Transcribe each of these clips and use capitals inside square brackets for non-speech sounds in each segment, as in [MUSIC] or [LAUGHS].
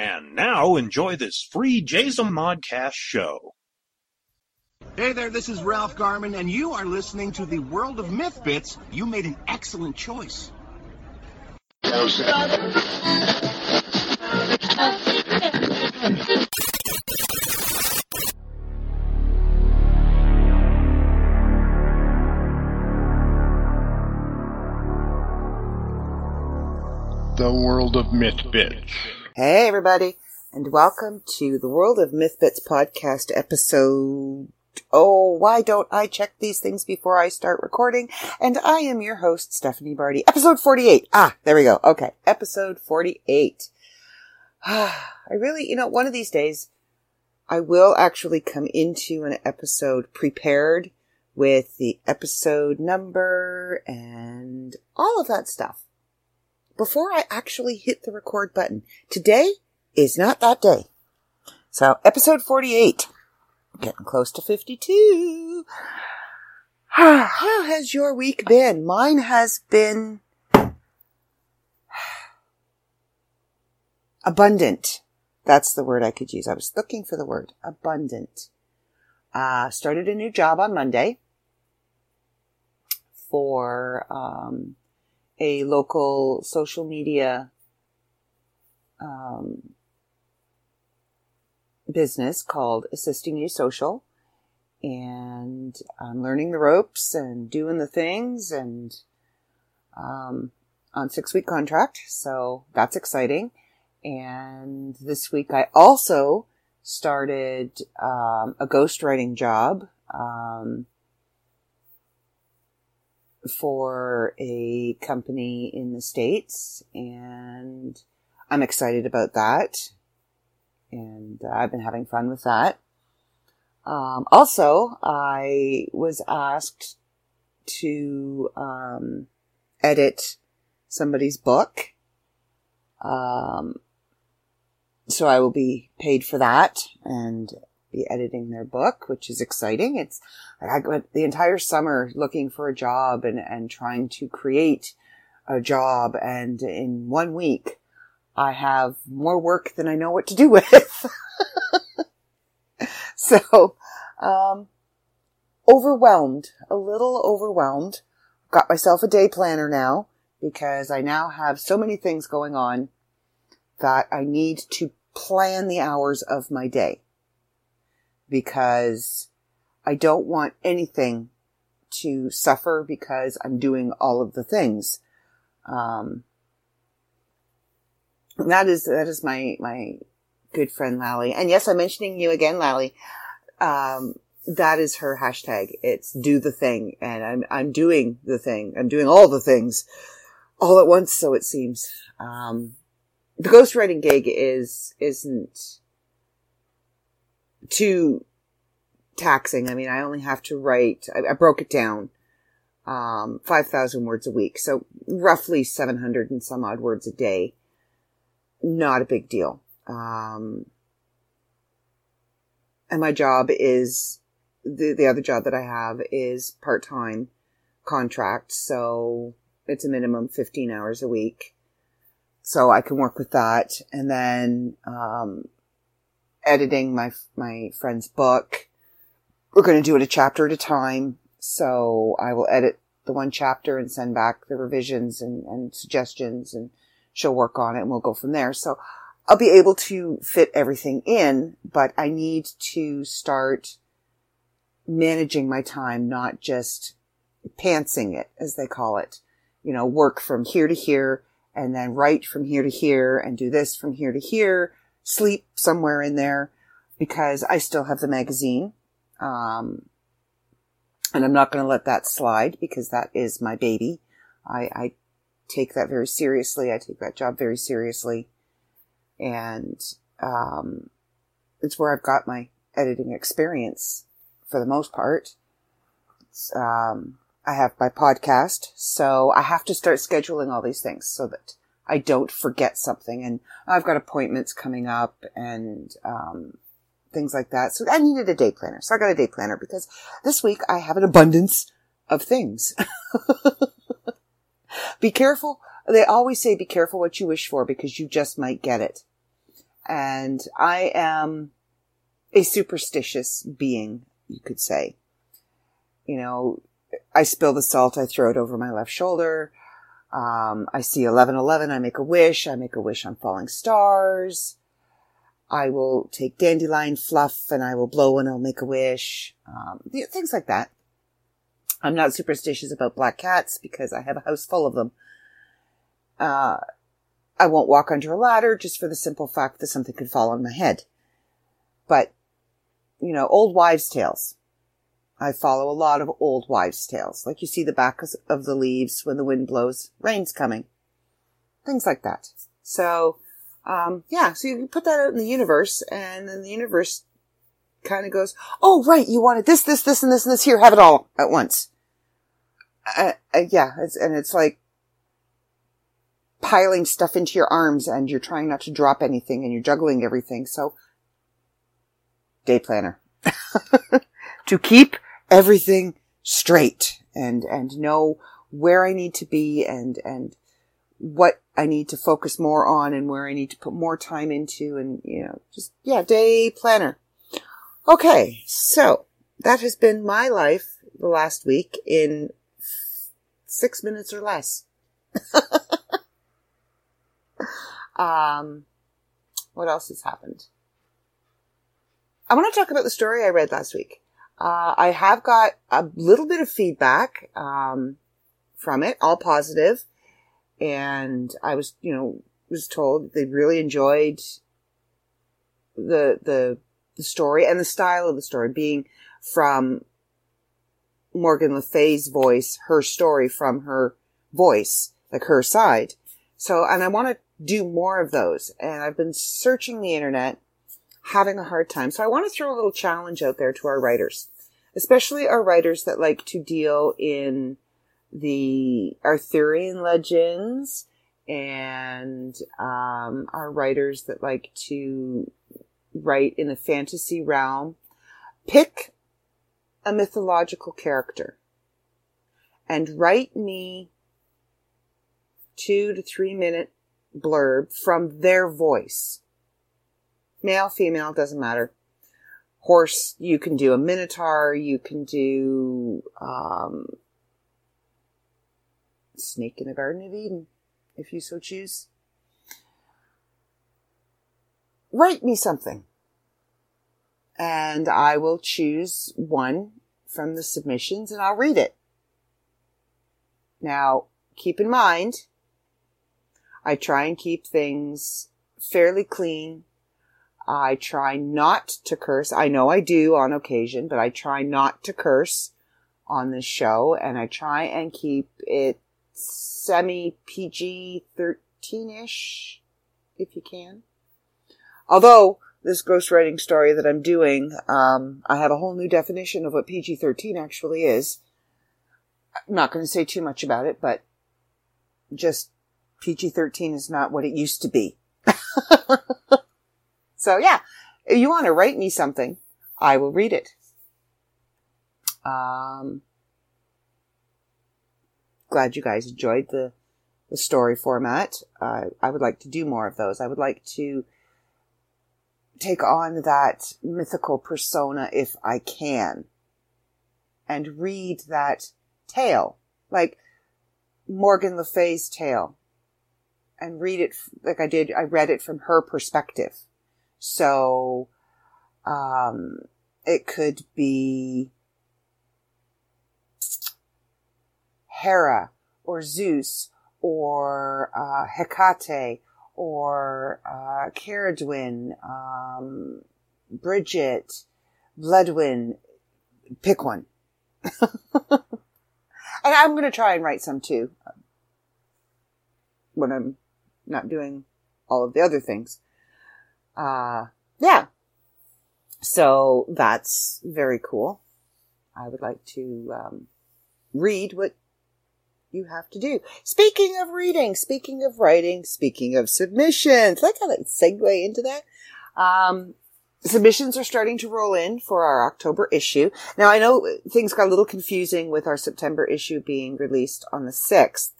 And now enjoy this free Jason Modcast show. Hey there, this is Ralph Garman, and you are listening to the World of Myth Bits. You made an excellent choice. The World of Myth Bits. Hey, everybody, and welcome to the World of Mythbits podcast episode. Oh, why don't I check these things before I start recording? And I am your host, Stephanie Barty. Episode 48. Ah, there we go. Okay, episode 48. I really, you know, one of these days, I will actually come into an episode prepared with the episode number and all of that stuff before I actually hit the record button. Today is not that day. So episode 48, getting close to 52. [SIGHS] How has your week been? Mine has been [SIGHS] abundant. That's the word I could use. I was looking for the word abundant. Uh, started a new job on Monday for, um, a local social media um, business called Assisting You Social. And I'm learning the ropes and doing the things and um, on six week contract. So that's exciting. And this week I also started um, a ghostwriting job. Um, for a company in the States and I'm excited about that. And uh, I've been having fun with that. Um, also, I was asked to, um, edit somebody's book. Um, so I will be paid for that and be editing their book, which is exciting. It's I went the entire summer looking for a job and, and trying to create a job. And in one week, I have more work than I know what to do [LAUGHS] with. [LAUGHS] so, um, overwhelmed, a little overwhelmed. Got myself a day planner now because I now have so many things going on that I need to plan the hours of my day because I don't want anything to suffer because I'm doing all of the things. Um, that is, that is my, my good friend Lally. And yes, I'm mentioning you again, Lally. Um, that is her hashtag. It's do the thing. And I'm, I'm doing the thing. I'm doing all the things all at once. So it seems, um, the ghostwriting gig is, isn't too taxing. I mean, I only have to write, I, I broke it down, um, 5,000 words a week. So roughly 700 and some odd words a day. Not a big deal. Um, and my job is the, the other job that I have is part-time contract. So it's a minimum 15 hours a week. So I can work with that. And then, um, editing my, my friend's book we're going to do it a chapter at a time. So I will edit the one chapter and send back the revisions and, and suggestions and she'll work on it and we'll go from there. So I'll be able to fit everything in, but I need to start managing my time, not just pantsing it, as they call it. You know, work from here to here and then write from here to here and do this from here to here, sleep somewhere in there because I still have the magazine um, and I'm not going to let that slide because that is my baby. I, I take that very seriously. I take that job very seriously. And, um, it's where I've got my editing experience for the most part. Um, I have my podcast, so I have to start scheduling all these things so that I don't forget something. And I've got appointments coming up and, um, things like that. So I needed a day planner. So I got a day planner because this week I have an abundance of things. [LAUGHS] be careful. They always say be careful what you wish for because you just might get it. and I am a superstitious being, you could say. You know, I spill the salt, I throw it over my left shoulder. Um, I see 1111, I make a wish. I make a wish on falling stars. I will take dandelion fluff and I will blow and I'll make a wish. Um, things like that. I'm not superstitious about black cats because I have a house full of them. Uh, I won't walk under a ladder just for the simple fact that something could fall on my head. But, you know, old wives' tales. I follow a lot of old wives' tales. Like you see the back of the leaves when the wind blows, rain's coming. Things like that. So, um, yeah, so you put that out in the universe and then the universe kind of goes, Oh, right. You wanted this, this, this, and this, and this here. Have it all at once. Uh, uh, yeah. It's, and it's like, piling stuff into your arms and you're trying not to drop anything and you're juggling everything. So day planner [LAUGHS] to keep everything straight and, and know where I need to be and, and what I need to focus more on and where I need to put more time into and, you know, just, yeah, day planner. Okay. So that has been my life the last week in six minutes or less. [LAUGHS] Um, what else has happened? I want to talk about the story I read last week. Uh, I have got a little bit of feedback, um, from it, all positive, And I was, you know, was told they really enjoyed the, the, the story and the style of the story being from Morgan Le Fay's voice, her story from her voice, like her side. So, and I want to do more of those. And I've been searching the internet, having a hard time. So I want to throw a little challenge out there to our writers, especially our writers that like to deal in the Arthurian legends and um, our writers that like to write in the fantasy realm. Pick a mythological character and write me two to three minute blurb from their voice. Male, female, doesn't matter. Horse, you can do a minotaur, you can do, um, snake in the Garden of Eden, if you so choose. Write me something. And I will choose one from the submissions and I'll read it. Now, keep in mind, I try and keep things fairly clean. I try not to curse. I know I do on occasion, but I try not to curse on this show and I try and keep it semi PG 13 ish if you can. Although this ghostwriting story that I'm doing, um, I have a whole new definition of what PG 13 actually is. I'm not going to say too much about it, but just PG 13 is not what it used to be. [LAUGHS] so yeah, if you want to write me something, I will read it. Um, glad you guys enjoyed the, the story format. Uh, I would like to do more of those. I would like to take on that mythical persona if I can and read that tale, like Morgan Le Fay's tale and read it like I did. I read it from her perspective. So, um, it could be Hera or Zeus or uh, Hecate or uh, um, Bridget, Bledwin. Pick one. [LAUGHS] and I'm going to try and write some too when I'm not doing all of the other things. Uh, yeah. So that's very cool. I would like to, um, read what you have to do. Speaking of reading, speaking of writing, speaking of submissions, I got to segue into that. Um, submissions are starting to roll in for our October issue. Now I know things got a little confusing with our September issue being released on the 6th.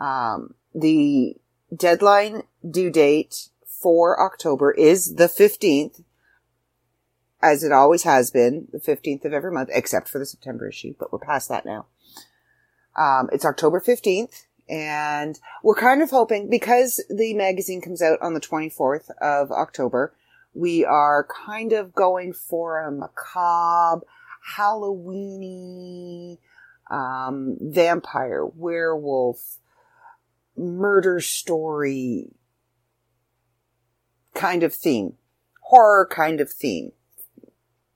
Um, the deadline due date for October is the 15th, as it always has been, the 15th of every month, except for the September issue, but we're past that now. Um, it's October 15th, and we're kind of hoping, because the magazine comes out on the 24th of October, we are kind of going for a macabre, Halloweeny, um, vampire, werewolf, murder story kind of theme, horror kind of theme,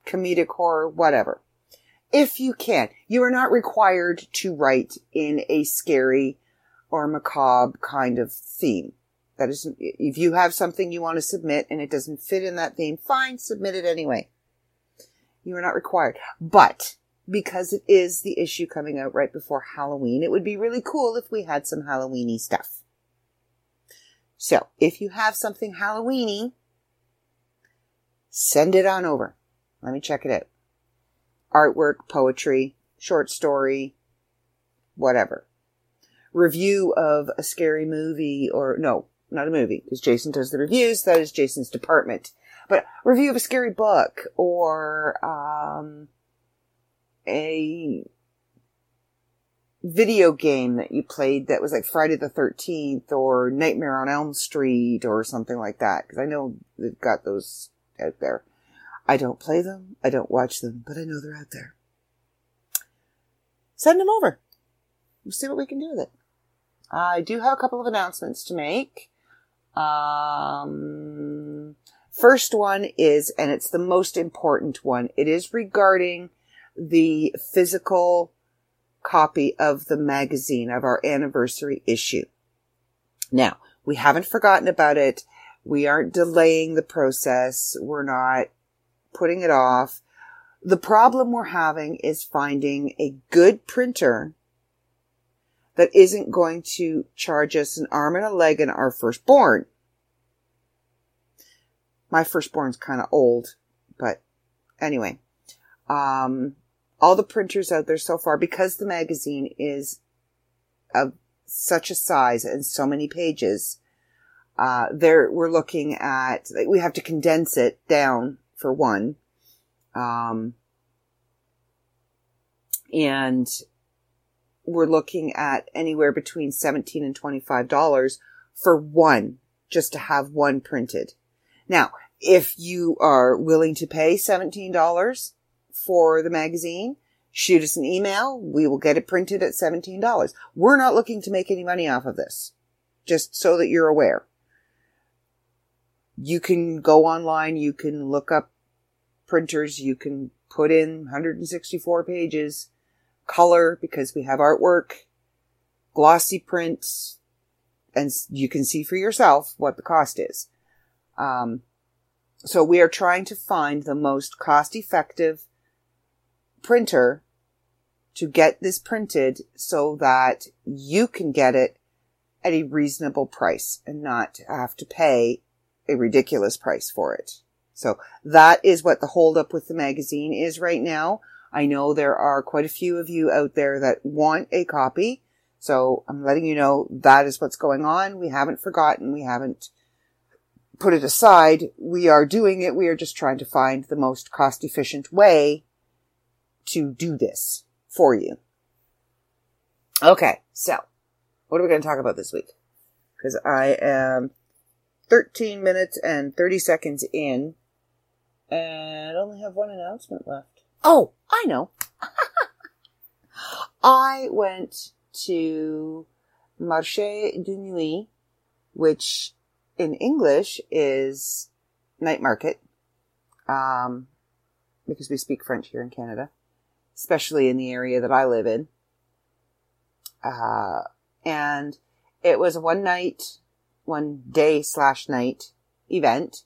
comedic horror, whatever. If you can, you are not required to write in a scary or macabre kind of theme. That is, if you have something you want to submit and it doesn't fit in that theme, fine, submit it anyway. You are not required. But because it is the issue coming out right before Halloween, it would be really cool if we had some Halloweeny stuff. So if you have something Halloweeny, send it on over. Let me check it out. Artwork, poetry, short story, whatever. Review of a scary movie or no, not a movie because Jason does the reviews. That is Jason's department. But review of a scary book or, um, a video game that you played that was like Friday the 13th or Nightmare on Elm Street or something like that. Cause I know they've got those out there. I don't play them. I don't watch them, but I know they're out there. Send them over. We'll see what we can do with it. I do have a couple of announcements to make. Um, first one is, and it's the most important one, it is regarding the physical copy of the magazine of our anniversary issue. Now, we haven't forgotten about it. We aren't delaying the process. We're not putting it off. The problem we're having is finding a good printer that isn't going to charge us an arm and a leg and our firstborn. My firstborn's kind of old, but anyway, um, all the printers out there so far, because the magazine is of such a size and so many pages, uh, there we're looking at, we have to condense it down for one. Um, and we're looking at anywhere between 17 and $25 for one, just to have one printed. Now, if you are willing to pay $17 for the magazine, shoot us an email. We will get it printed at $17. We're not looking to make any money off of this, just so that you're aware. You can go online, you can look up printers, you can put in 164 pages, color because we have artwork, glossy prints, and you can see for yourself what the cost is. Um, so we are trying to find the most cost effective printer to get this printed so that you can get it at a reasonable price and not have to pay a ridiculous price for it. So that is what the holdup with the magazine is right now. I know there are quite a few of you out there that want a copy. So I'm letting you know that is what's going on. We haven't forgotten. We haven't put it aside. We are doing it. We are just trying to find the most cost efficient way to do this for you. Okay, so what are we going to talk about this week? Because I am 13 minutes and 30 seconds in and only have one announcement left. Oh, I know. [LAUGHS] I went to Marché de Nuit, which in English is night market, um, because we speak French here in Canada especially in the area that I live in. Uh, and it was one night, one day slash night event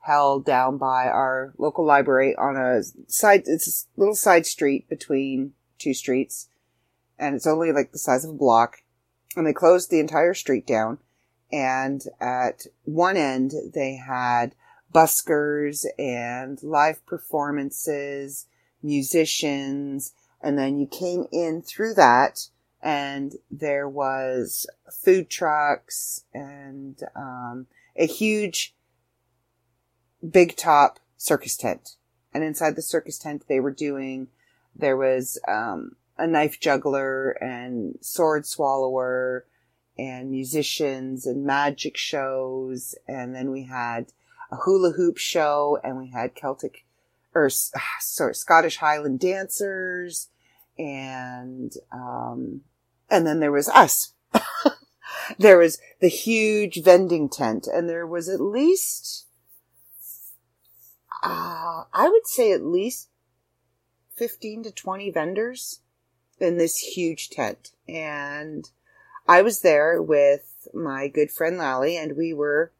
held down by our local library on a side, it's a little side street between two streets. And it's only like the size of a block. And they closed the entire street down. And at one end, they had buskers and live performances musicians, and then you came in through that and there was food trucks and um, a huge big top circus tent. And inside the circus tent, they were doing, there was, um, a knife juggler and sword swallower and musicians and magic shows. And then we had a hula hoop show and we had Celtic or [SIGHS] sorry, Scottish Highland dancers and, um, and then there was us. [LAUGHS] there was the huge vending tent and there was at least, uh, I would say at least 15 to 20 vendors in this huge tent. And I was there with my good friend Lally and we were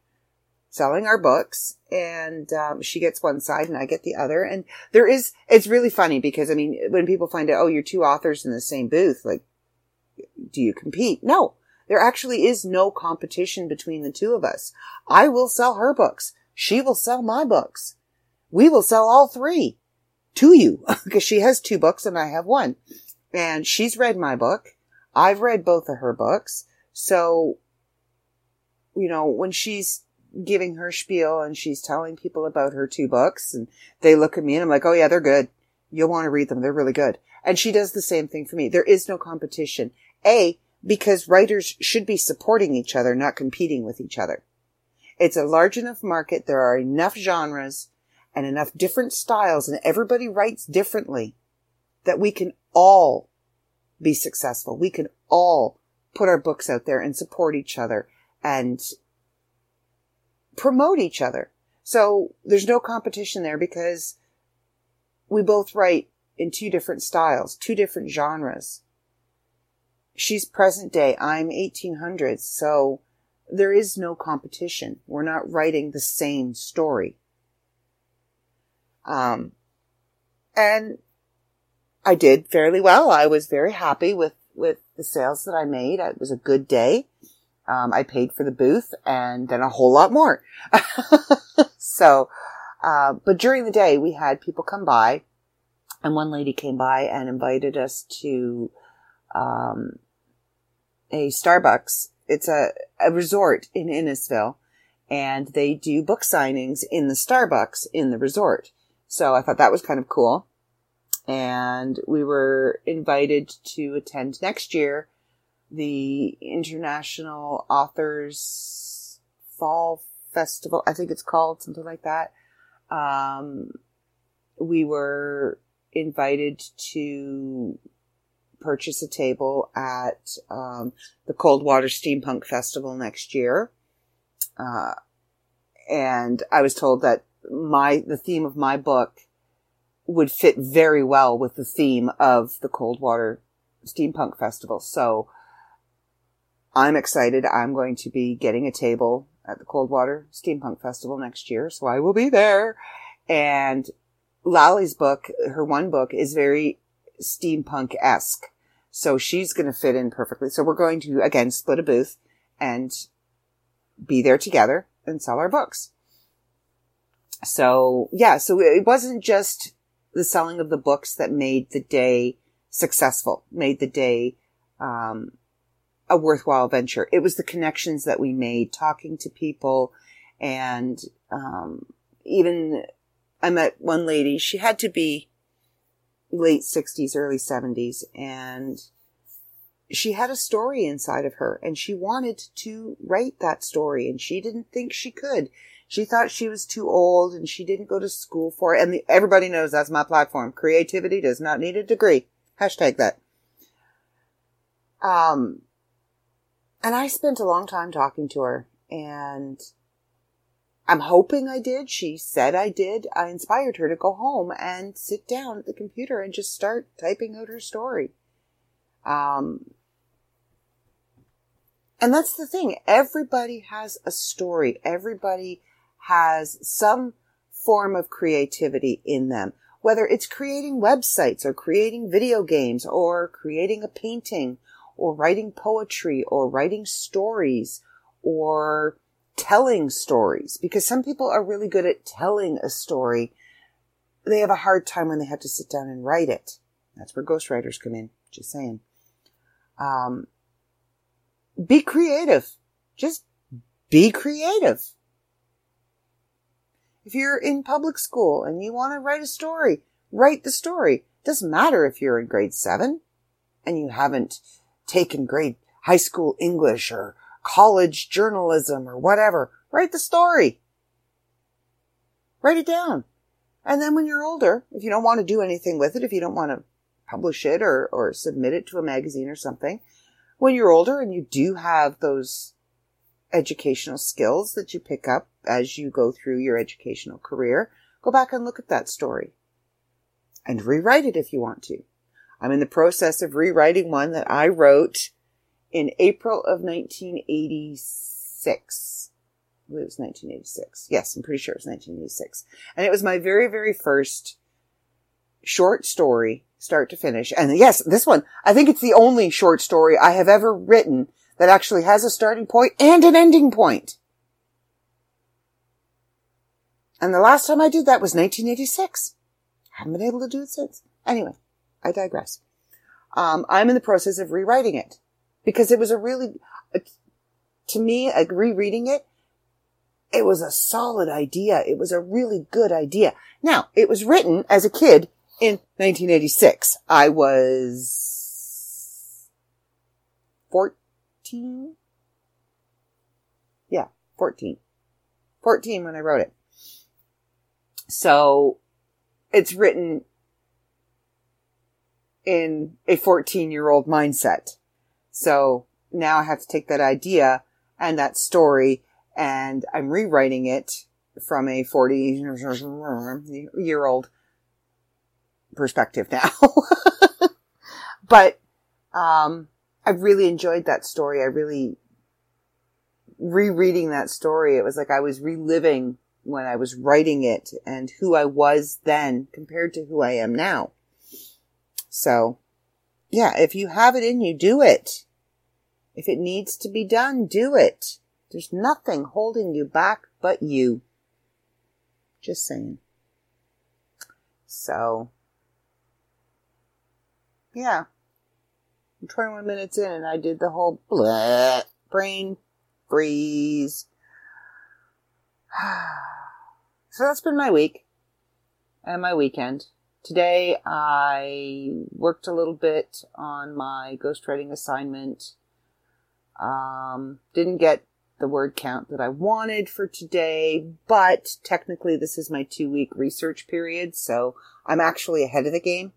selling our books and um, she gets one side and I get the other. And there is, it's really funny because I mean, when people find out, oh, you're two authors in the same booth, like, do you compete? No, there actually is no competition between the two of us. I will sell her books. She will sell my books. We will sell all three to you [LAUGHS] because she has two books and I have one. And she's read my book. I've read both of her books. So, you know, when she's giving her spiel and she's telling people about her two books and they look at me and I'm like, oh yeah, they're good. You'll want to read them. They're really good. And she does the same thing for me. There is no competition. A, because writers should be supporting each other, not competing with each other. It's a large enough market. There are enough genres and enough different styles and everybody writes differently that we can all be successful. We can all put our books out there and support each other and promote each other. So there's no competition there because we both write in two different styles, two different genres. She's present day. I'm 1800s. So there is no competition. We're not writing the same story. Um, and I did fairly well. I was very happy with, with the sales that I made. It was a good day. Um, I paid for the booth and then a whole lot more. [LAUGHS] so, uh, but during the day we had people come by and one lady came by and invited us to, um, a Starbucks. It's a, a resort in Innisfil and they do book signings in the Starbucks in the resort. So I thought that was kind of cool. And we were invited to attend next year the International Authors Fall Festival. I think it's called something like that. Um, we were invited to purchase a table at um, the Coldwater Steampunk Festival next year. Uh, and I was told that my the theme of my book would fit very well with the theme of the Coldwater Steampunk Festival. So I'm excited. I'm going to be getting a table at the Coldwater Steampunk Festival next year, so I will be there. And Lally's book, her one book, is very steampunk esque. So she's going to fit in perfectly. So we're going to, again, split a booth and be there together and sell our books. So yeah, so it wasn't just the selling of the books that made the day successful, made the day, um, a worthwhile venture. It was the connections that we made, talking to people, and um, even I met one lady. She had to be late sixties, early seventies, and she had a story inside of her, and she wanted to write that story, and she didn't think she could. She thought she was too old, and she didn't go to school for it. And the, everybody knows that's my platform. Creativity does not need a degree. Hashtag that. Um, and I spent a long time talking to her and I'm hoping I did. She said I did. I inspired her to go home and sit down at the computer and just start typing out her story. Um, and that's the thing. Everybody has a story. Everybody has some form of creativity in them. Whether it's creating websites or creating video games or creating a painting or writing poetry or writing stories or telling stories because some people are really good at telling a story. They have a hard time when they have to sit down and write it. That's where ghostwriters come in. Just saying. Um, be creative. Just be creative. If you're in public school and you want to write a story, write the story. Doesn't matter if you're in grade seven and you haven't taken grade high school English or college journalism or whatever. Write the story. Write it down. And then when you're older, if you don't want to do anything with it, if you don't want to publish it or, or submit it to a magazine or something, when you're older and you do have those educational skills that you pick up as you go through your educational career, go back and look at that story and rewrite it if you want to. I'm in the process of rewriting one that I wrote in April of 1986. I believe it was 1986. Yes, I'm pretty sure it was 1986. And it was my very, very first short story, start to finish. And yes, this one, I think it's the only short story I have ever written that actually has a starting point and an ending point. And the last time I did that was 1986. I Haven't been able to do it since. Anyway, I digress. Um, I'm in the process of rewriting it because it was a really, to me, like rereading it, it was a solid idea. It was a really good idea. Now, it was written as a kid in 1986. I was 14. Yeah, 14. 14 when I wrote it. So it's written in a 14 year old mindset. So now I have to take that idea and that story and I'm rewriting it from a 40 year old perspective now. [LAUGHS] but, um, I really enjoyed that story. I really rereading that story. It was like I was reliving when I was writing it and who I was then compared to who I am now. So yeah, if you have it in you, do it. If it needs to be done, do it. There's nothing holding you back but you. Just saying. So, yeah. I'm 21 minutes in and I did the whole blah, brain freeze. [SIGHS] so that's been my week and my weekend. Today I worked a little bit on my ghostwriting assignment. Um, didn't get the word count that I wanted for today, but technically this is my two week research period, so I'm actually ahead of the game.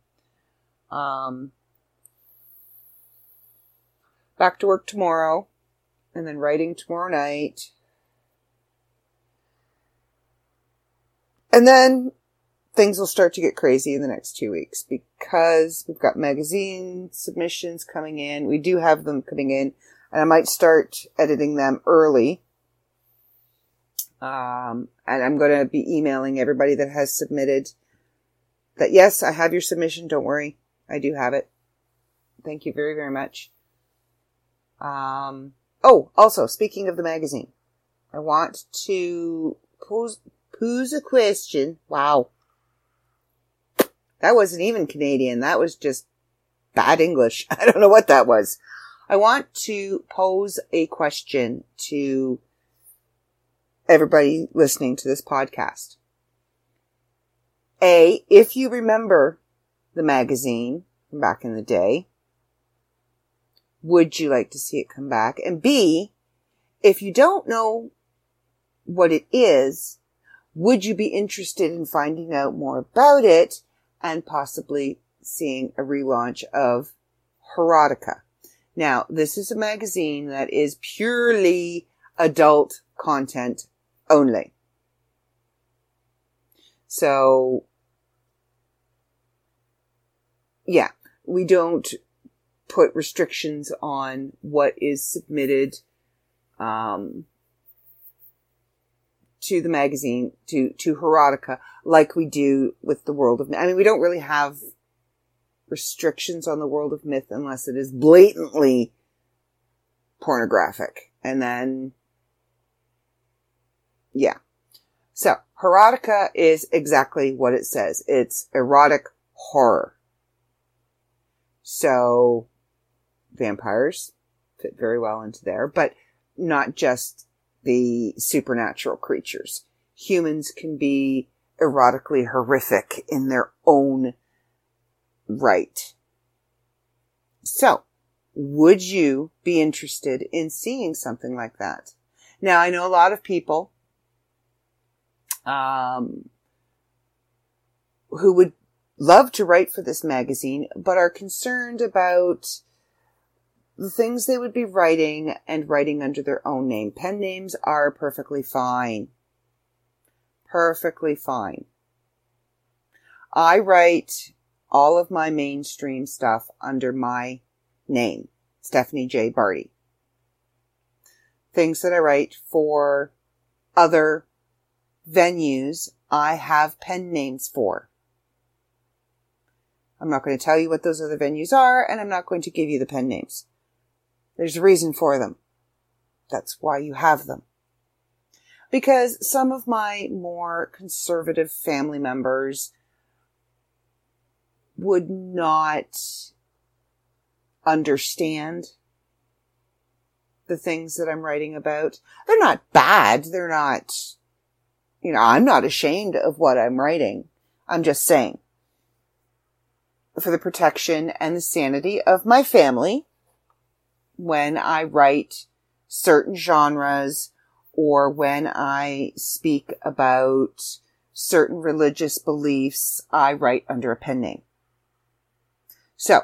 Um, back to work tomorrow, and then writing tomorrow night. And then things will start to get crazy in the next two weeks because we've got magazine submissions coming in. We do have them coming in and I might start editing them early. Um, and I'm going to be emailing everybody that has submitted that yes, I have your submission. Don't worry. I do have it. Thank you very, very much. Um, oh, also speaking of the magazine, I want to pose, pose a question. Wow. That wasn't even Canadian. That was just bad English. [LAUGHS] I don't know what that was. I want to pose a question to everybody listening to this podcast. A, if you remember the magazine from back in the day, would you like to see it come back? And B, if you don't know what it is, would you be interested in finding out more about it and possibly seeing a relaunch of Herotica? Now, this is a magazine that is purely adult content only. So, yeah, we don't put restrictions on what is submitted, um, to the magazine, to, to Herotica, like we do with the world of, myth. I mean, we don't really have restrictions on the world of myth unless it is blatantly pornographic. And then, yeah. So, Herotica is exactly what it says. It's erotic horror. So, vampires fit very well into there, but not just the supernatural creatures. humans can be erotically horrific in their own right. So, would you be interested in seeing something like that? Now, I know a lot of people um, who would love to write for this magazine, but are concerned about the things they would be writing and writing under their own name. Pen names are perfectly fine. Perfectly fine. I write all of my mainstream stuff under my name, Stephanie J. Barty. Things that I write for other venues, I have pen names for. I'm not going to tell you what those other venues are, and I'm not going to give you the pen names. There's a reason for them. That's why you have them. Because some of my more conservative family members would not understand the things that I'm writing about. They're not bad. They're not, you know, I'm not ashamed of what I'm writing. I'm just saying for the protection and the sanity of my family when I write certain genres or when I speak about certain religious beliefs, I write under a pen name. So,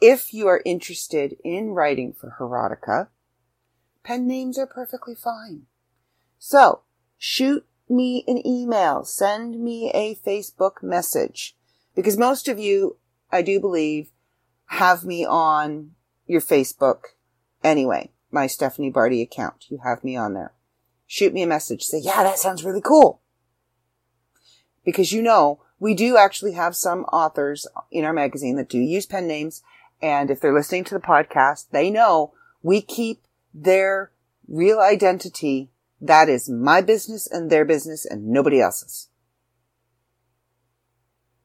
if you are interested in writing for Herotica, pen names are perfectly fine. So, shoot me an email, send me a Facebook message, because most of you I do believe, have me on your Facebook anyway, my Stephanie Barty account. You have me on there. Shoot me a message. Say, yeah, that sounds really cool. Because you know, we do actually have some authors in our magazine that do use pen names. And if they're listening to the podcast, they know we keep their real identity. That is my business and their business and nobody else's.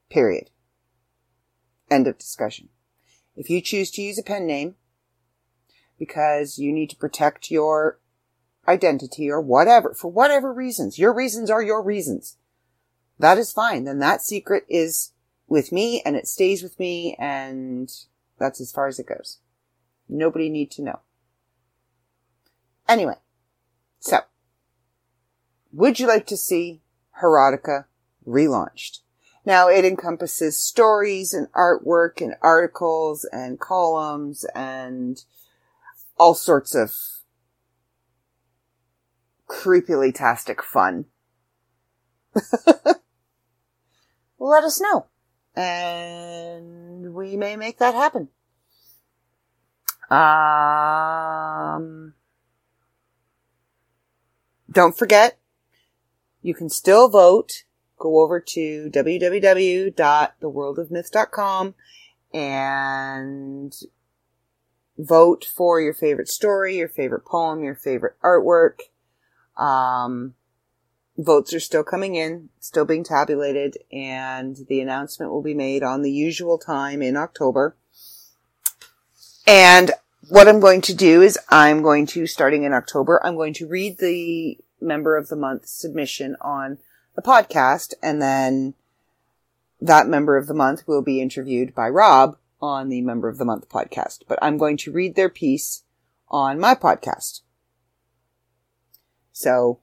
Period. End of discussion. If you choose to use a pen name because you need to protect your identity or whatever, for whatever reasons, your reasons are your reasons. That is fine. Then that secret is with me and it stays with me and that's as far as it goes. Nobody need to know. Anyway, so would you like to see Herotica relaunched? Now it encompasses stories and artwork and articles and columns and all sorts of creepily tastic fun. [LAUGHS] Let us know. And we may make that happen. Um, don't forget, you can still vote go over to www.theworldofmyth.com and vote for your favorite story, your favorite poem, your favorite artwork. Um, votes are still coming in, still being tabulated, and the announcement will be made on the usual time in October. And what I'm going to do is I'm going to, starting in October, I'm going to read the member of the month submission on the podcast, and then that member of the month will be interviewed by Rob on the member of the month podcast. But I'm going to read their piece on my podcast. So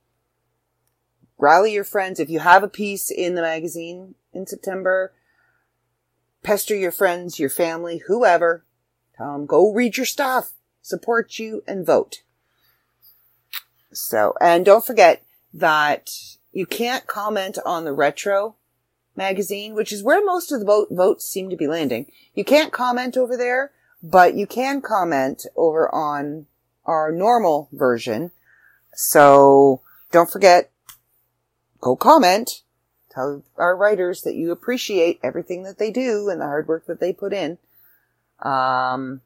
rally your friends. If you have a piece in the magazine in September, pester your friends, your family, whoever. Tell them, go read your stuff, support you, and vote. So, and don't forget that you can't comment on the retro magazine, which is where most of the vote, votes seem to be landing. You can't comment over there, but you can comment over on our normal version. So don't forget, go comment. Tell our writers that you appreciate everything that they do and the hard work that they put in. Um,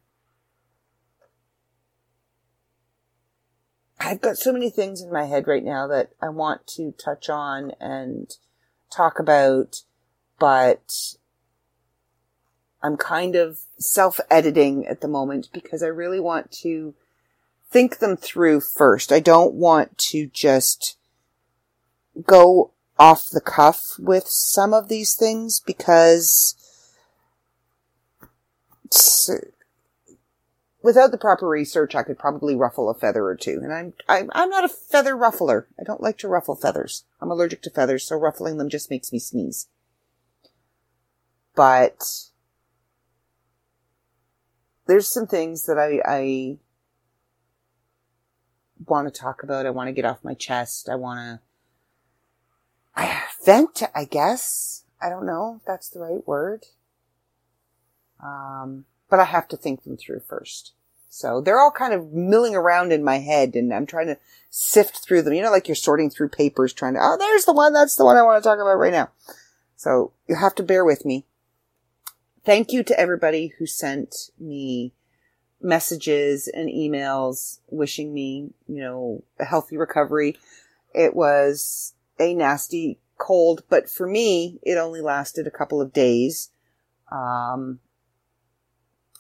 I've got so many things in my head right now that I want to touch on and talk about, but I'm kind of self editing at the moment because I really want to think them through first. I don't want to just go off the cuff with some of these things because without the proper research, I could probably ruffle a feather or two. And I'm, I'm, I'm not a feather ruffler. I don't like to ruffle feathers. I'm allergic to feathers, so ruffling them just makes me sneeze. But there's some things that I, I want to talk about. I want to get off my chest. I want to I vent, I guess. I don't know if that's the right word. Um, but I have to think them through first. So they're all kind of milling around in my head and I'm trying to sift through them. You know, like you're sorting through papers trying to, oh, there's the one. That's the one I want to talk about right now. So you have to bear with me. Thank you to everybody who sent me messages and emails wishing me, you know, a healthy recovery. It was a nasty cold, but for me, it only lasted a couple of days. Um,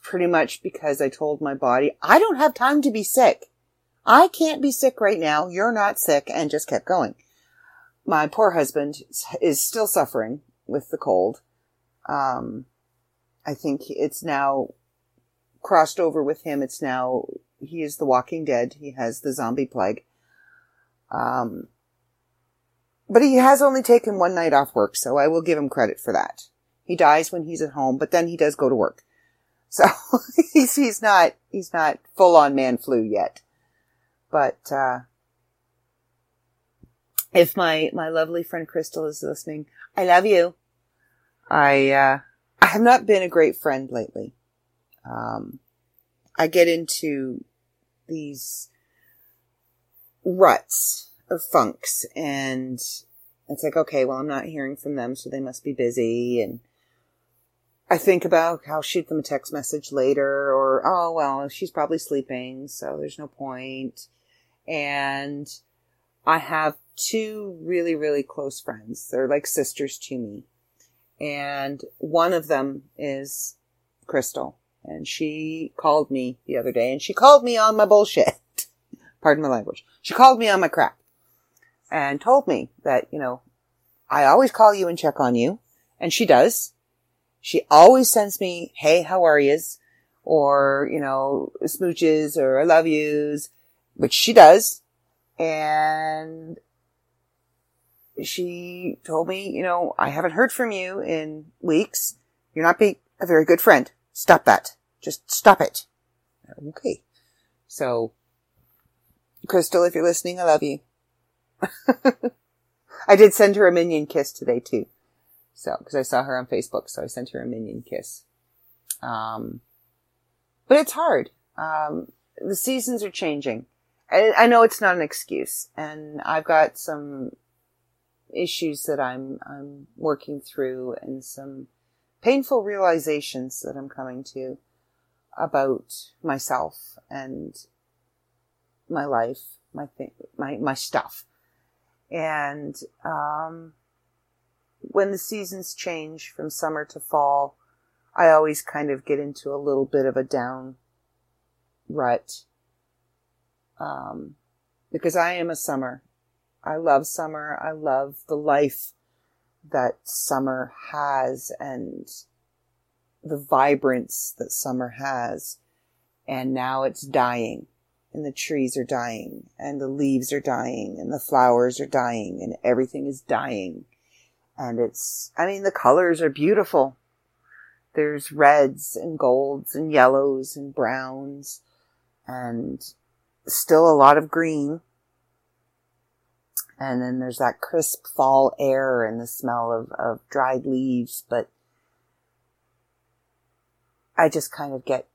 pretty much because I told my body, I don't have time to be sick. I can't be sick right now. You're not sick and just kept going. My poor husband is still suffering with the cold. Um, I think it's now crossed over with him. It's now, he is the walking dead. He has the zombie plague. Um, but he has only taken one night off work, so I will give him credit for that. He dies when he's at home, but then he does go to work. So [LAUGHS] he's, he's not, he's not full on man flu yet. But, uh, if my, my lovely friend Crystal is listening, I love you. I, uh, I have not been a great friend lately. Um, I get into these ruts or funks and it's like, okay, well, I'm not hearing from them, so they must be busy. And I think about I'll shoot them a text message later or, oh, well, she's probably sleeping, so there's no point. And I have two really, really close friends. They're like sisters to me. And one of them is Crystal. And she called me the other day and she called me on my bullshit. [LAUGHS] Pardon my language. She called me on my crap and told me that, you know, I always call you and check on you. And she does. She always sends me, Hey, how are yous? Or, you know, smooches or I love yous, which she does. And she told me, you know, I haven't heard from you in weeks. You're not being a very good friend. Stop that. Just stop it. Okay. So, Crystal, if you're listening, I love you. [LAUGHS] I did send her a minion kiss today too. So, cause I saw her on Facebook, so I sent her a minion kiss. Um, but it's hard. Um, the seasons are changing. I, I know it's not an excuse and I've got some issues that I'm, I'm working through and some painful realizations that I'm coming to about myself and my life, my thing, my, my stuff. And, um, when the seasons change from summer to fall, I always kind of get into a little bit of a down rut. Um, because I am a summer. I love summer. I love the life that summer has and the vibrance that summer has. And now it's dying and the trees are dying and the leaves are dying and the flowers are dying and everything is dying. And it's, I mean, the colors are beautiful. There's reds and golds and yellows and browns and still a lot of green. And then there's that crisp fall air and the smell of, of dried leaves, but I just kind of get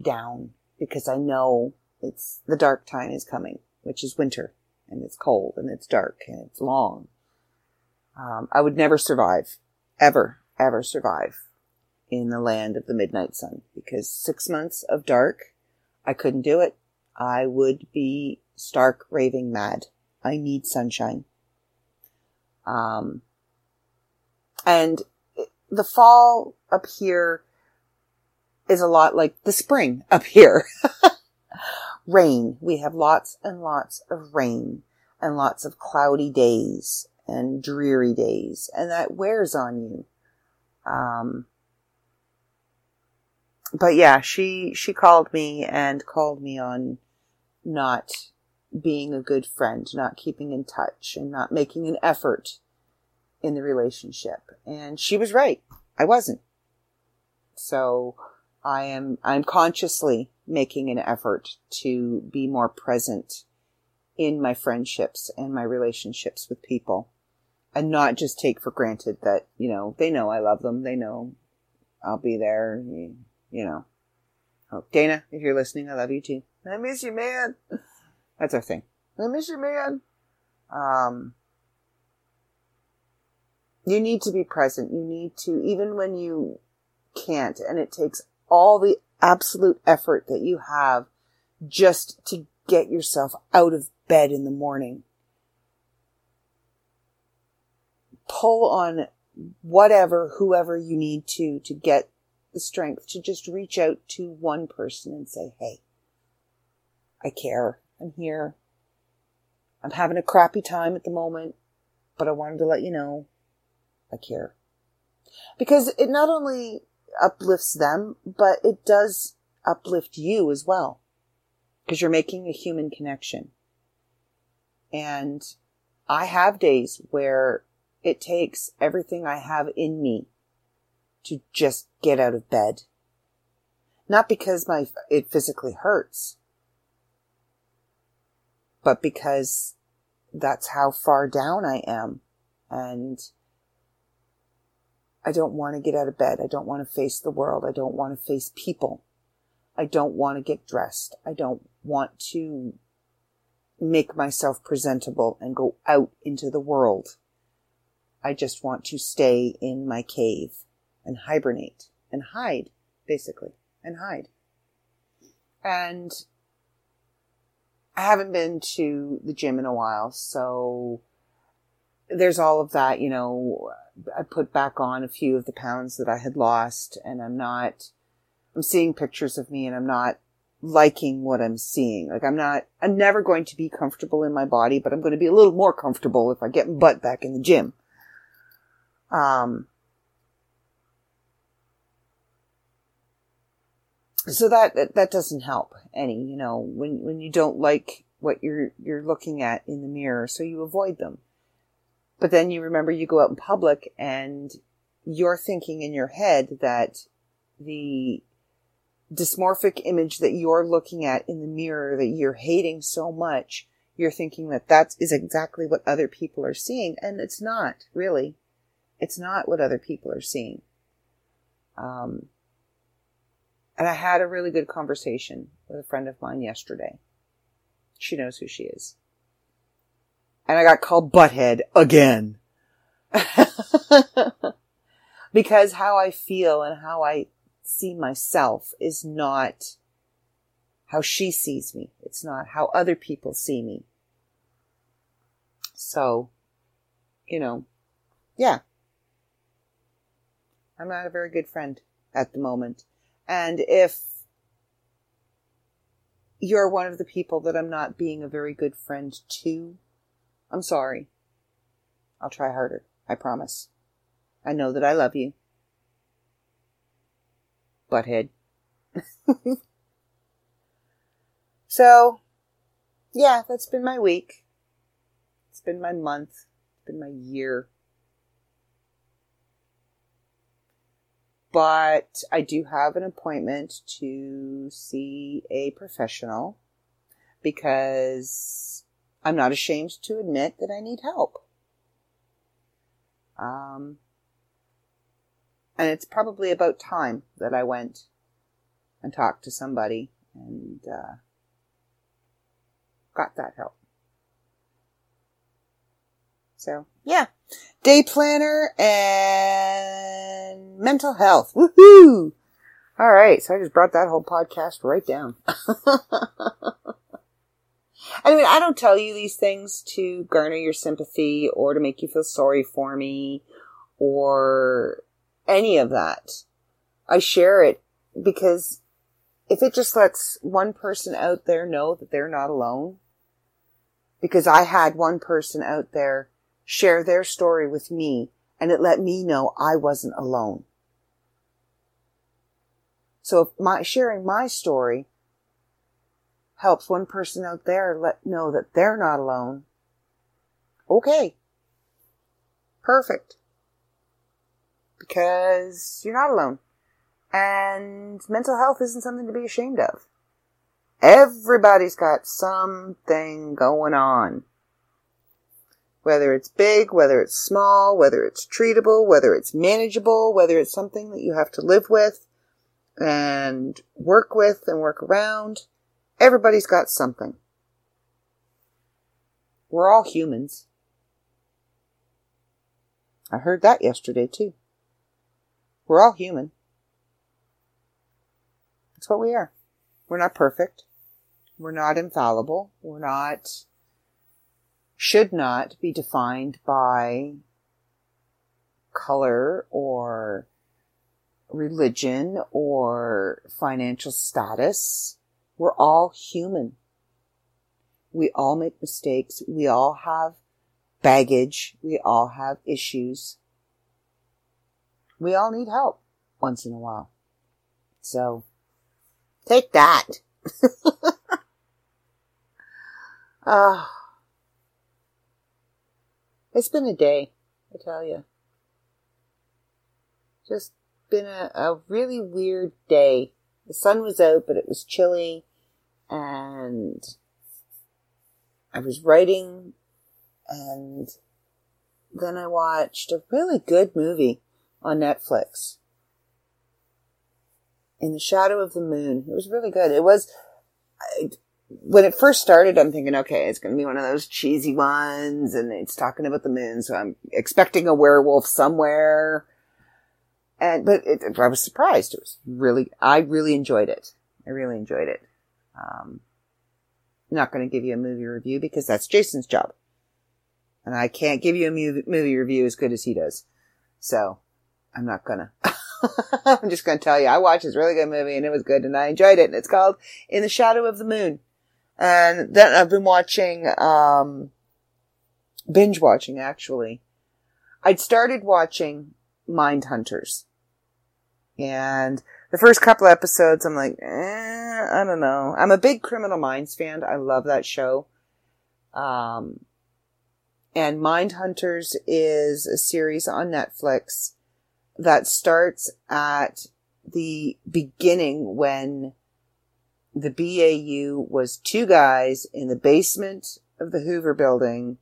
down because I know it's the dark time is coming, which is winter, and it's cold and it's dark and it's long. Um, I would never survive, ever, ever survive in the land of the midnight sun because six months of dark, I couldn't do it. I would be stark raving mad. I need sunshine. Um, and the fall up here is a lot like the spring up here. [LAUGHS] rain. We have lots and lots of rain and lots of cloudy days and dreary days, and that wears on you. Um, but yeah, she she called me and called me on not being a good friend, not keeping in touch, and not making an effort in the relationship. And she was right. I wasn't. So I am I'm consciously making an effort to be more present in my friendships and my relationships with people and not just take for granted that, you know, they know I love them. They know I'll be there, you, you know. Oh, Dana, if you're listening, I love you too. I miss you, man. That's our thing. I miss you, man. Um, you need to be present. You need to, even when you can't, and it takes all the absolute effort that you have just to get yourself out of bed in the morning. Pull on whatever, whoever you need to, to get the strength to just reach out to one person and say, Hey, I care. I'm here. I'm having a crappy time at the moment, but I wanted to let you know I care. Because it not only uplifts them, but it does uplift you as well. Because you're making a human connection. And I have days where it takes everything I have in me to just get out of bed. Not because my, it physically hurts, but because that's how far down I am. And I don't want to get out of bed. I don't want to face the world. I don't want to face people. I don't want to get dressed. I don't want to make myself presentable and go out into the world. I just want to stay in my cave and hibernate and hide, basically, and hide. And I haven't been to the gym in a while, so there's all of that, you know, I put back on a few of the pounds that I had lost and I'm not, I'm seeing pictures of me and I'm not liking what I'm seeing. Like I'm not, I'm never going to be comfortable in my body, but I'm going to be a little more comfortable if I get butt back in the gym. Um, so that, that, doesn't help any, you know, when, when you don't like what you're, you're looking at in the mirror, so you avoid them. But then you remember you go out in public and you're thinking in your head that the dysmorphic image that you're looking at in the mirror that you're hating so much, you're thinking that that is exactly what other people are seeing. And it's not really. It's not what other people are seeing. Um, and I had a really good conversation with a friend of mine yesterday. She knows who she is and I got called butthead again. [LAUGHS] because how I feel and how I see myself is not how she sees me. It's not how other people see me. So, you know, yeah. I'm not a very good friend at the moment. And if you're one of the people that I'm not being a very good friend to, I'm sorry. I'll try harder. I promise. I know that I love you. Butthead. [LAUGHS] so, yeah, that's been my week. It's been my month. It's been my year. But I do have an appointment to see a professional because I'm not ashamed to admit that I need help. Um, and it's probably about time that I went and talked to somebody and uh, got that help. So, yeah. Day planner and mental health. Woohoo! All right. So I just brought that whole podcast right down. [LAUGHS] I mean, I don't tell you these things to garner your sympathy or to make you feel sorry for me or any of that. I share it because if it just lets one person out there know that they're not alone, because I had one person out there share their story with me and it let me know I wasn't alone. So if my sharing my story helps one person out there let know that they're not alone. Okay. Perfect. Because you're not alone. And mental health isn't something to be ashamed of. Everybody's got something going on. Whether it's big, whether it's small, whether it's treatable, whether it's manageable, whether it's something that you have to live with and work with and work around. Everybody's got something. We're all humans. I heard that yesterday too. We're all human. That's what we are. We're not perfect. We're not infallible. We're not, should not be defined by color or religion or financial status. We're all human. We all make mistakes. We all have baggage. We all have issues. We all need help once in a while. So take that. [LAUGHS] Ah, it's been a day, I tell you. Just been a, a really weird day. The sun was out, but it was chilly, and I was writing, and then I watched a really good movie on Netflix. In the Shadow of the Moon. It was really good. It was, when it first started, I'm thinking, okay, it's going to be one of those cheesy ones, and it's talking about the moon, so I'm expecting a werewolf somewhere. And but it, I was surprised. It was really, I really enjoyed it. I really enjoyed it. Um, not going to give you a movie review because that's Jason's job, and I can't give you a movie, movie review as good as he does. So I'm not gonna. [LAUGHS] I'm just going to tell you, I watched this really good movie and it was good and I enjoyed it. And it's called In the Shadow of the Moon. And then I've been watching, um, binge watching actually. I'd started watching Mind Hunters. And the first couple episodes, I'm like, eh, I don't know. I'm a big Criminal Minds fan. I love that show. Um, and Mind Hunters is a series on Netflix that starts at the beginning when the BAU was two guys in the basement of the Hoover building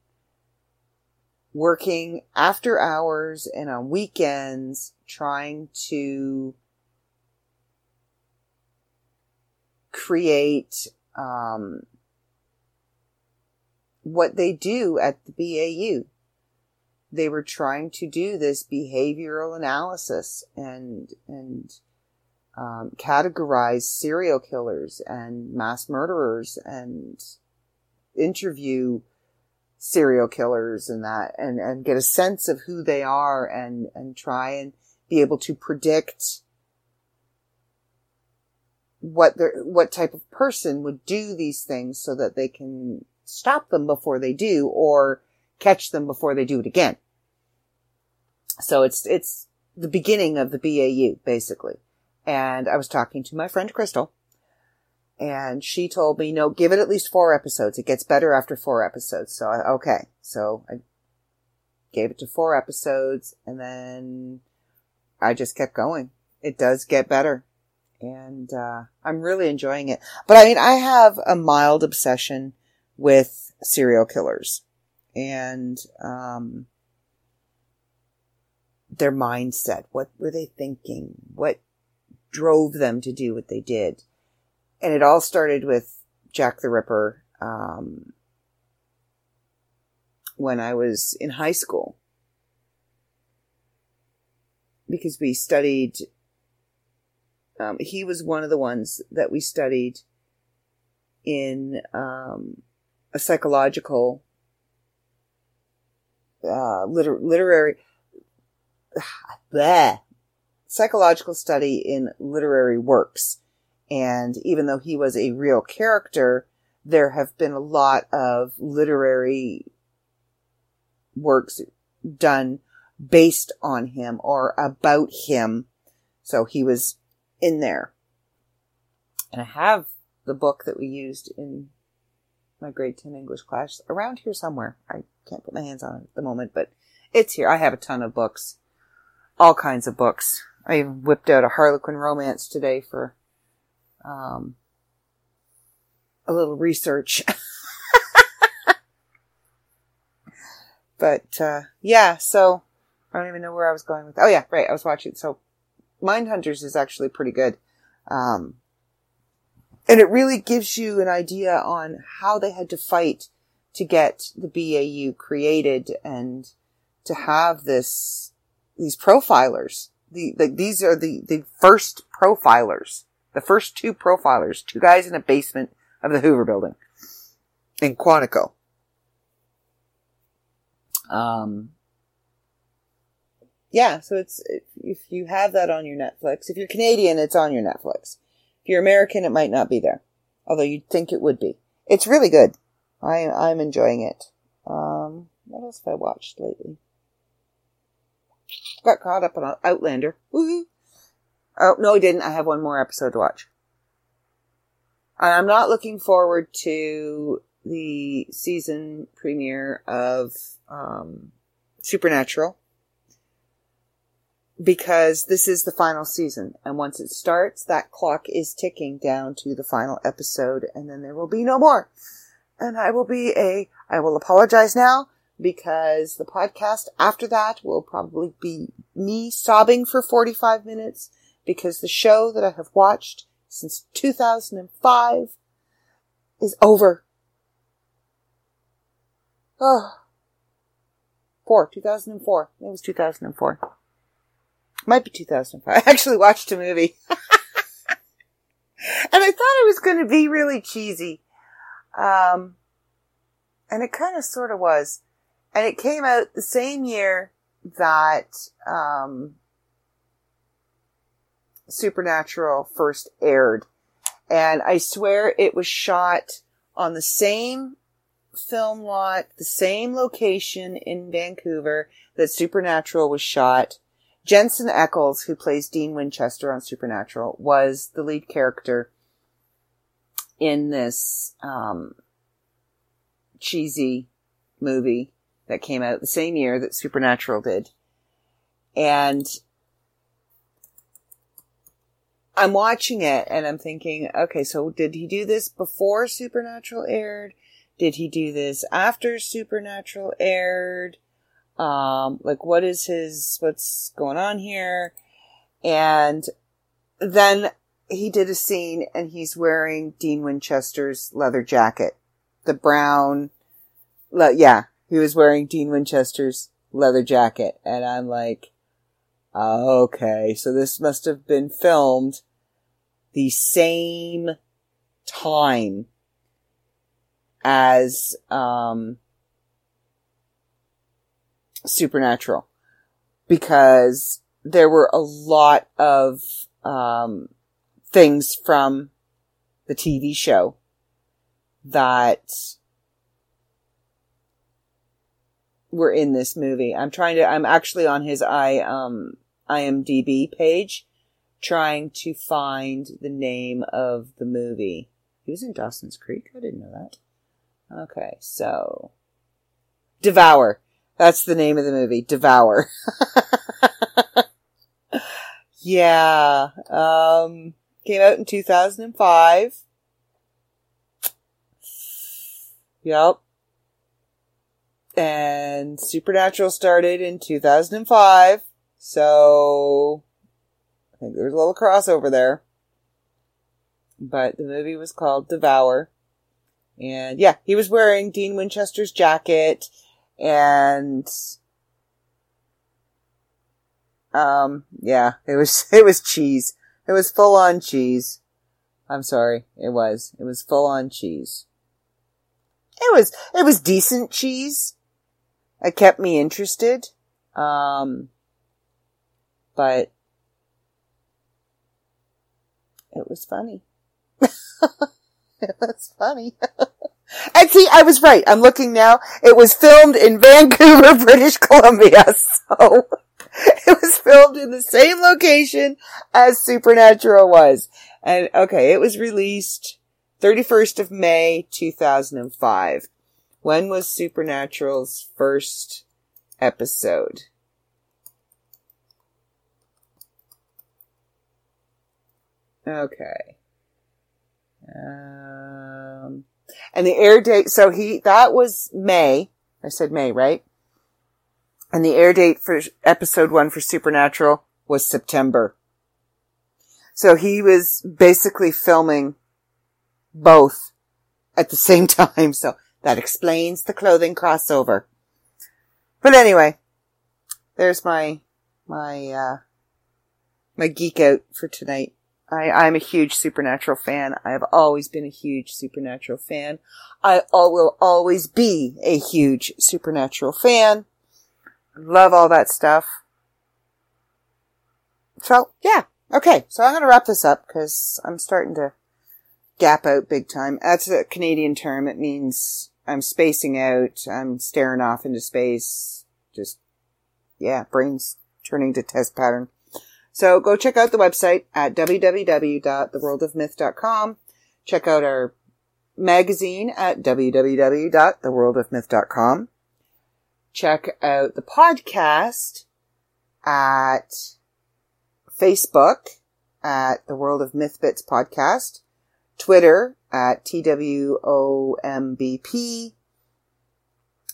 working after hours and on weekends trying to create um, what they do at the BAU. They were trying to do this behavioral analysis and and um, categorize serial killers and mass murderers and interview serial killers and that and, and get a sense of who they are and, and try and be able to predict what their, what type of person would do these things so that they can stop them before they do or catch them before they do it again. So it's, it's the beginning of the BAU, basically. And I was talking to my friend Crystal and she told me, no, give it at least four episodes. It gets better after four episodes. So I, okay. So I gave it to four episodes and then I just kept going. It does get better and, uh, I'm really enjoying it. But I mean, I have a mild obsession with serial killers and, um, their mindset. What were they thinking? What drove them to do what they did. And it all started with Jack the Ripper, um, when I was in high school. Because we studied, um, he was one of the ones that we studied in, um, a psychological, uh, liter- literary, [SIGHS] psychological study in literary works. And even though he was a real character, there have been a lot of literary works done based on him or about him. So he was in there. And I have the book that we used in my grade 10 English class around here somewhere. I can't put my hands on it at the moment, but it's here. I have a ton of books. All kinds of books. I whipped out a Harlequin romance today for, um, a little research. [LAUGHS] but, uh, yeah, so I don't even know where I was going with. Oh yeah, right. I was watching. So Mindhunters is actually pretty good. Um, and it really gives you an idea on how they had to fight to get the BAU created and to have this, these profilers. The, the, these are the, the first profilers, the first two profilers, two guys in a basement of the Hoover building in Quantico. Um, yeah, so it's, if you have that on your Netflix, if you're Canadian, it's on your Netflix. If you're American, it might not be there. Although you'd think it would be. It's really good. I, I'm enjoying it. Um, what else have I watched lately? Got caught up on Outlander. Woo-hoo. Oh, no, I didn't. I have one more episode to watch. I'm not looking forward to the season premiere of um, Supernatural because this is the final season. And once it starts, that clock is ticking down to the final episode and then there will be no more. And I will be a, I will apologize now because the podcast after that will probably be me sobbing for 45 minutes because the show that I have watched since 2005 is over. Oh. 2004. It was 2004. Might be 2005. [LAUGHS] I actually watched a movie. [LAUGHS] and I thought it was going to be really cheesy. Um, and it kind of sort of was. And it came out the same year that, um, Supernatural first aired. And I swear it was shot on the same film lot, the same location in Vancouver that Supernatural was shot. Jensen Ackles, who plays Dean Winchester on Supernatural, was the lead character in this um, cheesy movie that came out the same year that Supernatural did. And I'm watching it and I'm thinking, okay, so did he do this before Supernatural aired? Did he do this after Supernatural aired? Um, like what is his, what's going on here? And then he did a scene and he's wearing Dean Winchester's leather jacket. The brown, le- yeah, he was wearing Dean Winchester's leather jacket. And I'm like, okay, so this must have been filmed the same time as, um, Supernatural because there were a lot of um, things from the TV show that were in this movie. I'm trying to. I'm actually on his i um IMDb page, trying to find the name of the movie. He was in Dawson's Creek. I didn't know that. Okay, so Devour. That's the name of the movie, Devour. [LAUGHS] yeah. Um, came out in 2005. Yep. And Supernatural started in 2005. So, I think there's a little crossover there. But the movie was called Devour. And yeah, he was wearing Dean Winchester's jacket and um yeah it was [LAUGHS] it was cheese it was full on cheese i'm sorry it was it was full on cheese it was it was decent cheese it kept me interested um but it was funny [LAUGHS] it was funny [LAUGHS] And see, I was right. I'm looking now. It was filmed in [LAUGHS] Vancouver, British Columbia. So it was filmed in the same location as Supernatural was. And okay, it was released 31st of May, 2005. When was Supernatural's first episode? Okay. Um, and the air date, so he, that was May. I said May, right? And the air date for episode one for Supernatural was September. So he was basically filming both at the [LAUGHS] same time. So that explains the clothing crossover. But anyway, there's my, my, uh, my geek out for tonight. I, I'm a huge Supernatural fan. I have always been a huge Supernatural fan. I all, will always be a huge Supernatural fan. Love all that stuff. So, yeah. Okay. So I'm going to wrap this up because I'm starting to gap out big time. That's a Canadian term. It means I'm spacing out. I'm staring off into space. Just, yeah, brains turning to test pattern. So go check out the website at www.theworldofmyth.com. Check out our magazine at www.theworldofmyth.com. Check out the podcast at Facebook at the World of Myth Bits podcast, Twitter at TWOMBP,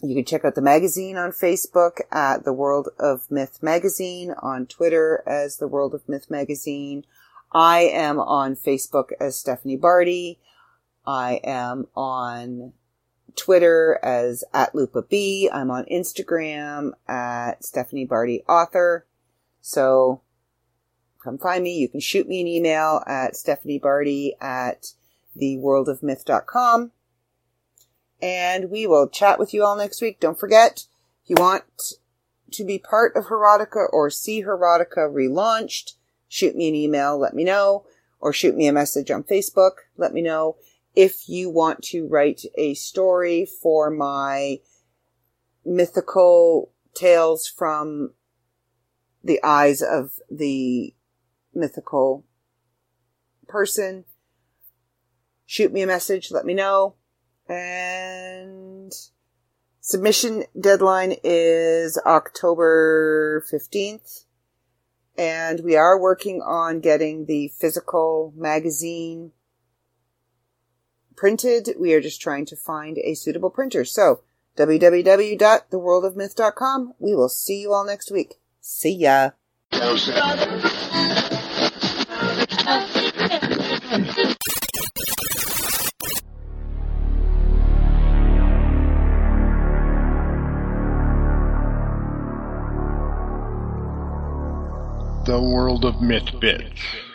you can check out the magazine on Facebook at the World of Myth Magazine, on Twitter as the World of Myth Magazine. I am on Facebook as Stephanie Barty. I am on Twitter as at Lupa B. I'm on Instagram at Stephanie Barty Author. So come find me. You can shoot me an email at Stephanie Barty at theworldofmyth.com and we will chat with you all next week. Don't forget, if you want to be part of Herotica or see Herotica relaunched, shoot me an email, let me know, or shoot me a message on Facebook, let me know. If you want to write a story for my mythical tales from the eyes of the mythical person, shoot me a message, let me know. And submission deadline is October 15th. And we are working on getting the physical magazine printed. We are just trying to find a suitable printer. So, www.theworldofmyth.com. We will see you all next week. See ya. The World of Myth Bits.